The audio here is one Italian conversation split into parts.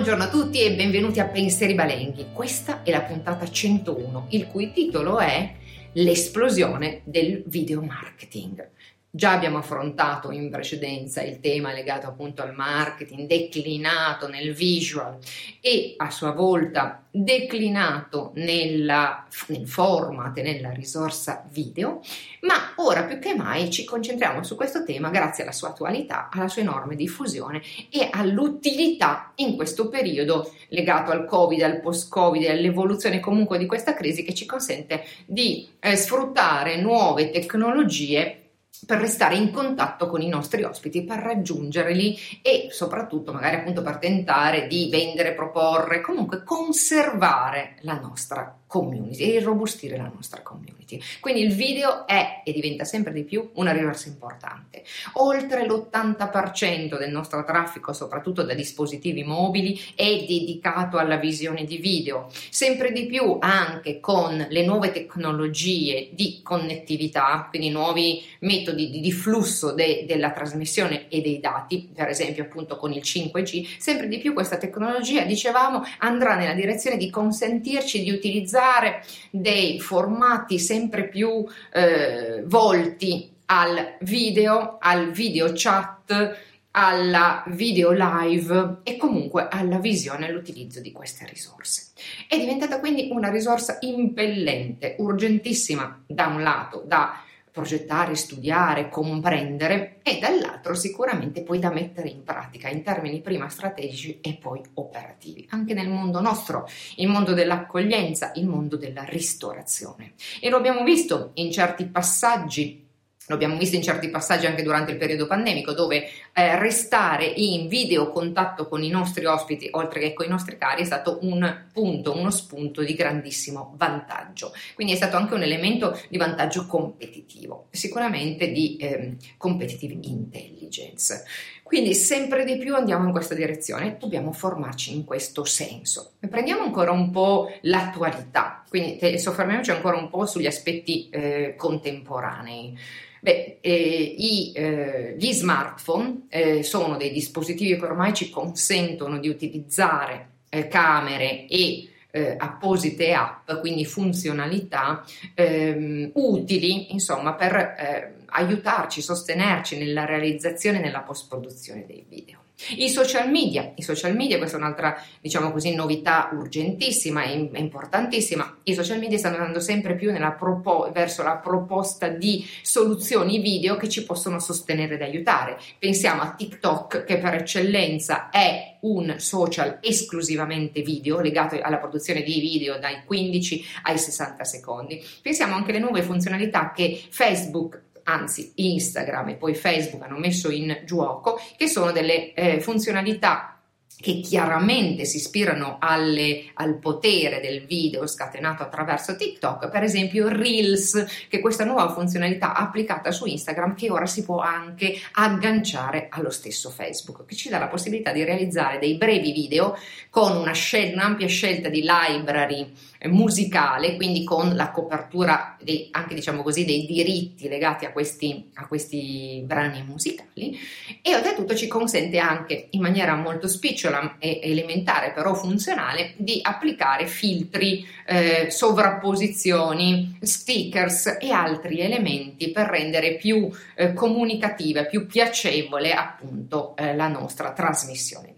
Buongiorno a tutti e benvenuti a Pensieri Balenghi. Questa è la puntata 101, il cui titolo è L'esplosione del video marketing. Già abbiamo affrontato in precedenza il tema legato appunto al marketing declinato nel visual e a sua volta declinato nella, nel format e nella risorsa video, ma ora più che mai ci concentriamo su questo tema grazie alla sua attualità, alla sua enorme diffusione e all'utilità in questo periodo legato al Covid, al post-Covid all'evoluzione comunque di questa crisi che ci consente di eh, sfruttare nuove tecnologie per restare in contatto con i nostri ospiti, per raggiungerli e soprattutto magari appunto per tentare di vendere, proporre, comunque conservare la nostra community e irrobustire la nostra community. Quindi il video è e diventa sempre di più una risorsa importante. Oltre l'80% del nostro traffico, soprattutto da dispositivi mobili, è dedicato alla visione di video. Sempre di più anche con le nuove tecnologie di connettività, quindi nuovi metodi di, di flusso de, della trasmissione e dei dati, per esempio appunto con il 5G, sempre di più questa tecnologia, dicevamo, andrà nella direzione di consentirci di utilizzare utilizzare dei formati sempre più eh, volti al video, al video chat, alla video live e comunque alla visione e all'utilizzo di queste risorse. È diventata quindi una risorsa impellente, urgentissima da un lato da progettare, studiare, comprendere e dall'altro sicuramente poi da mettere in pratica in termini prima strategici e poi operativi, anche nel mondo nostro, il mondo dell'accoglienza, il mondo della ristorazione. E lo abbiamo visto in certi passaggi lo abbiamo visto in certi passaggi anche durante il periodo pandemico, dove eh, restare in video contatto con i nostri ospiti, oltre che con i nostri cari, è stato un punto, uno spunto di grandissimo vantaggio. Quindi è stato anche un elemento di vantaggio competitivo, sicuramente di eh, competitive intelligence. Quindi sempre di più andiamo in questa direzione, dobbiamo formarci in questo senso. Prendiamo ancora un po' l'attualità, quindi soffermiamoci ancora un po' sugli aspetti eh, contemporanei. Beh, eh, i, eh, gli smartphone eh, sono dei dispositivi che ormai ci consentono di utilizzare eh, camere e eh, apposite app, quindi funzionalità ehm, utili, insomma, per eh, aiutarci, sostenerci nella realizzazione e nella post-produzione dei video. I social media, i social media, questa è un'altra, diciamo così, novità urgentissima e importantissima. I social media stanno andando sempre più propo- verso la proposta di soluzioni video che ci possono sostenere ed aiutare. Pensiamo a TikTok, che per eccellenza è un social esclusivamente video, legato alla produzione di video dai 15 ai 60 secondi. Pensiamo anche alle nuove funzionalità che Facebook anzi Instagram e poi Facebook hanno messo in gioco, che sono delle eh, funzionalità che chiaramente si ispirano alle, al potere del video scatenato attraverso TikTok, per esempio Reels, che è questa nuova funzionalità applicata su Instagram che ora si può anche agganciare allo stesso Facebook, che ci dà la possibilità di realizzare dei brevi video con una scel- un'ampia scelta di library musicale, quindi con la copertura dei, anche diciamo così dei diritti legati a questi, a questi brani musicali. E oltretutto ci consente anche in maniera molto spicciola e elementare però funzionale di applicare filtri, eh, sovrapposizioni, stickers e altri elementi per rendere più eh, comunicativa, più piacevole appunto eh, la nostra trasmissione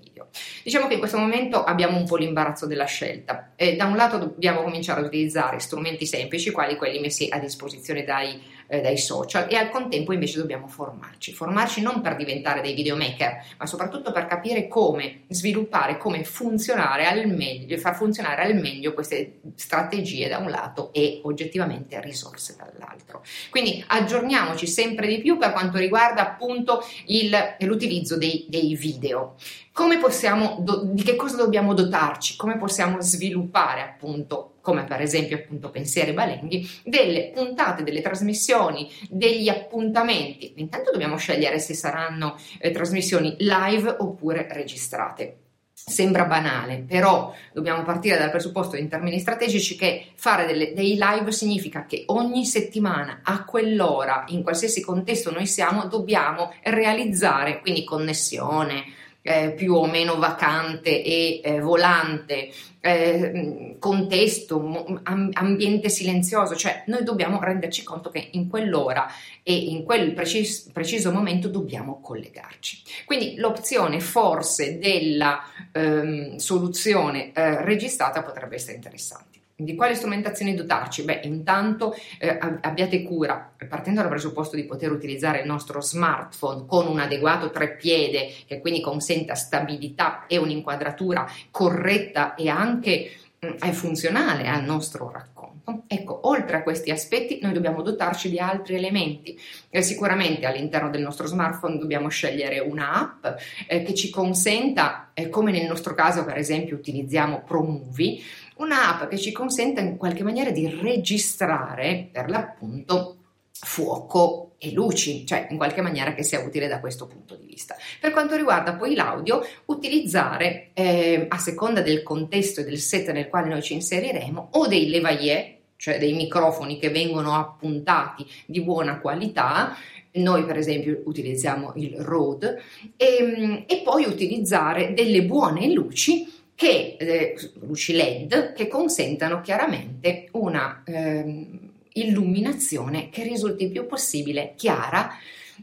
Diciamo che in questo momento abbiamo un po' l'imbarazzo della scelta. E da un lato dobbiamo cominciare ad utilizzare strumenti semplici, quali quelli messi a disposizione dai eh, dai social e al contempo invece dobbiamo formarci, formarci non per diventare dei videomaker, ma soprattutto per capire come sviluppare, come funzionare al meglio, far funzionare al meglio queste strategie da un lato e oggettivamente risorse dall'altro. Quindi aggiorniamoci sempre di più per quanto riguarda appunto il, l'utilizzo dei, dei video. Possiamo, do, di che cosa dobbiamo dotarci? Come possiamo sviluppare appunto come per esempio appunto Pensieri Balenghi, delle puntate, delle trasmissioni, degli appuntamenti. Intanto dobbiamo scegliere se saranno eh, trasmissioni live oppure registrate. Sembra banale, però dobbiamo partire dal presupposto in termini strategici che fare delle, dei live significa che ogni settimana, a quell'ora, in qualsiasi contesto noi siamo, dobbiamo realizzare, quindi connessione, eh, più o meno vacante e eh, volante, eh, contesto, ambiente silenzioso, cioè noi dobbiamo renderci conto che in quell'ora e in quel precis- preciso momento dobbiamo collegarci. Quindi l'opzione forse della ehm, soluzione eh, registrata potrebbe essere interessante. Di quali strumentazioni dotarci? Beh, intanto eh, abbiate cura, partendo dal presupposto di poter utilizzare il nostro smartphone con un adeguato treppiede che quindi consenta stabilità e un'inquadratura corretta e anche mh, mm, funzionale al nostro racconto. Ecco, oltre a questi aspetti noi dobbiamo dotarci di altri elementi. Eh, sicuramente all'interno del nostro smartphone dobbiamo scegliere un'app eh, che ci consenta, eh, come nel nostro caso per esempio utilizziamo ProMovie, un'app che ci consenta in qualche maniera di registrare per l'appunto fuoco e luci, cioè in qualche maniera che sia utile da questo punto di vista. Per quanto riguarda poi l'audio, utilizzare eh, a seconda del contesto e del set nel quale noi ci inseriremo o dei levayer, cioè dei microfoni che vengono appuntati di buona qualità, noi per esempio utilizziamo il Rode, e, e poi utilizzare delle buone luci che, eh, luci LED che consentano chiaramente una eh, illuminazione che risulti il più possibile chiara,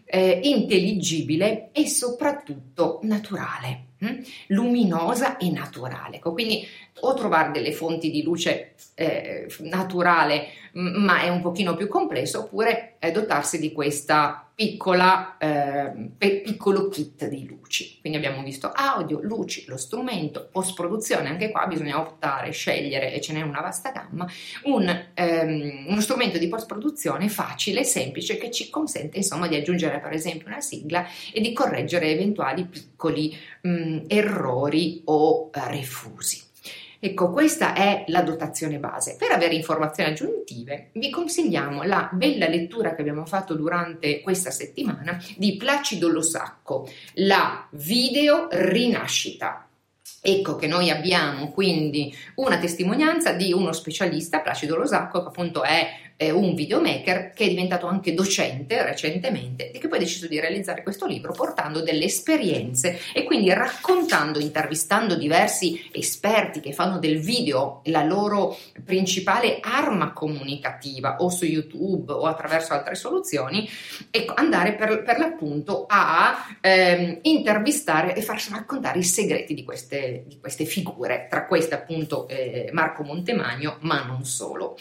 eh, intelligibile e soprattutto naturale, hm? luminosa e naturale. Ecco, quindi o trovare delle fonti di luce eh, naturale ma è un pochino più complesso oppure eh, dotarsi di questa piccola, eh, piccolo kit di luci. Quindi abbiamo visto audio, luci, lo strumento, post produzione, anche qua bisogna optare, scegliere e ce n'è una vasta gamma, un, ehm, uno strumento di post produzione facile, semplice, che ci consente insomma di aggiungere per esempio una sigla e di correggere eventuali piccoli mh, errori o uh, refusi. Ecco, questa è la dotazione base. Per avere informazioni aggiuntive vi consigliamo la bella lettura che abbiamo fatto durante questa settimana di Placido Losacco, la video rinascita. Ecco che noi abbiamo quindi una testimonianza di uno specialista, Placido Losacco, che appunto è eh, un videomaker che è diventato anche docente recentemente e che poi ha deciso di realizzare questo libro portando delle esperienze e quindi raccontando, intervistando diversi esperti che fanno del video la loro principale arma comunicativa o su YouTube o attraverso altre soluzioni e andare per, per l'appunto a ehm, intervistare e farsi raccontare i segreti di queste, di queste figure, tra queste appunto eh, Marco Montemagno, ma non solo.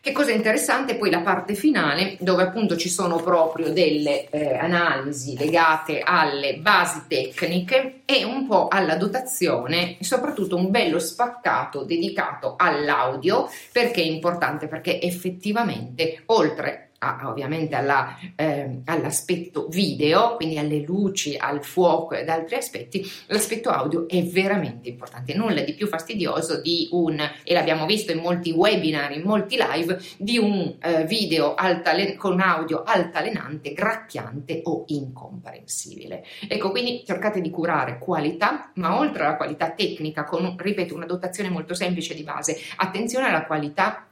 Che cosa interessante poi la parte finale dove appunto ci sono proprio delle eh, analisi legate alle basi tecniche e un po' alla dotazione soprattutto un bello spaccato dedicato all'audio. Perché è importante? Perché effettivamente oltre a, ovviamente alla, eh, all'aspetto video, quindi alle luci, al fuoco ed altri aspetti, l'aspetto audio è veramente importante. Nulla di più fastidioso di un, e l'abbiamo visto in molti webinar, in molti live, di un eh, video altale, con audio altalenante, gracchiante o incomprensibile. Ecco, quindi cercate di curare qualità, ma oltre alla qualità tecnica, con, ripeto, una dotazione molto semplice di base, attenzione alla qualità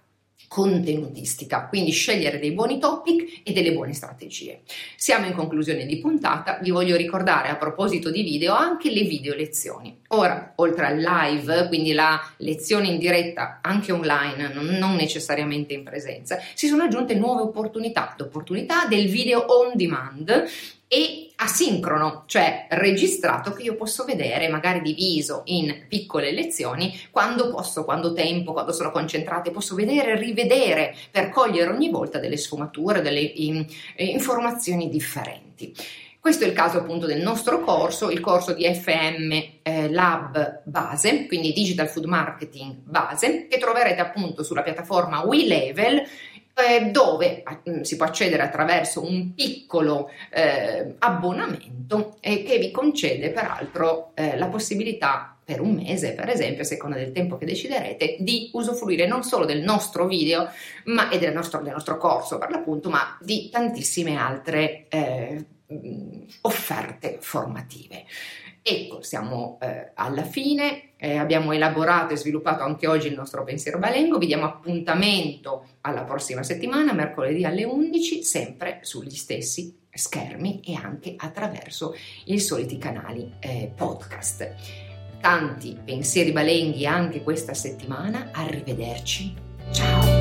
contenutistica, quindi scegliere dei buoni topic e delle buone strategie. Siamo in conclusione di puntata, vi voglio ricordare a proposito di video anche le video lezioni. Ora, oltre al live, quindi la lezione in diretta anche online, non necessariamente in presenza, si sono aggiunte nuove opportunità, l'opportunità del video on demand e asincrono, cioè registrato che io posso vedere magari diviso in piccole lezioni quando posso, quando tempo, quando sono concentrata posso vedere e rivedere per cogliere ogni volta delle sfumature, delle in, informazioni differenti. Questo è il caso appunto del nostro corso, il corso di FM eh, Lab base, quindi Digital Food Marketing base, che troverete appunto sulla piattaforma WeLevel eh, dove eh, si può accedere attraverso un piccolo eh, abbonamento e che vi concede peraltro eh, la possibilità per un mese, per esempio, a seconda del tempo che deciderete, di usufruire non solo del nostro video ma, e del nostro, del nostro corso per l'appunto, ma di tantissime altre eh, offerte formative. Ecco, siamo eh, alla fine, eh, abbiamo elaborato e sviluppato anche oggi il nostro pensiero balengo. Vi diamo appuntamento alla prossima settimana, mercoledì alle 11, sempre sugli stessi schermi e anche attraverso i soliti canali eh, podcast. Tanti pensieri balenghi anche questa settimana. Arrivederci. Ciao.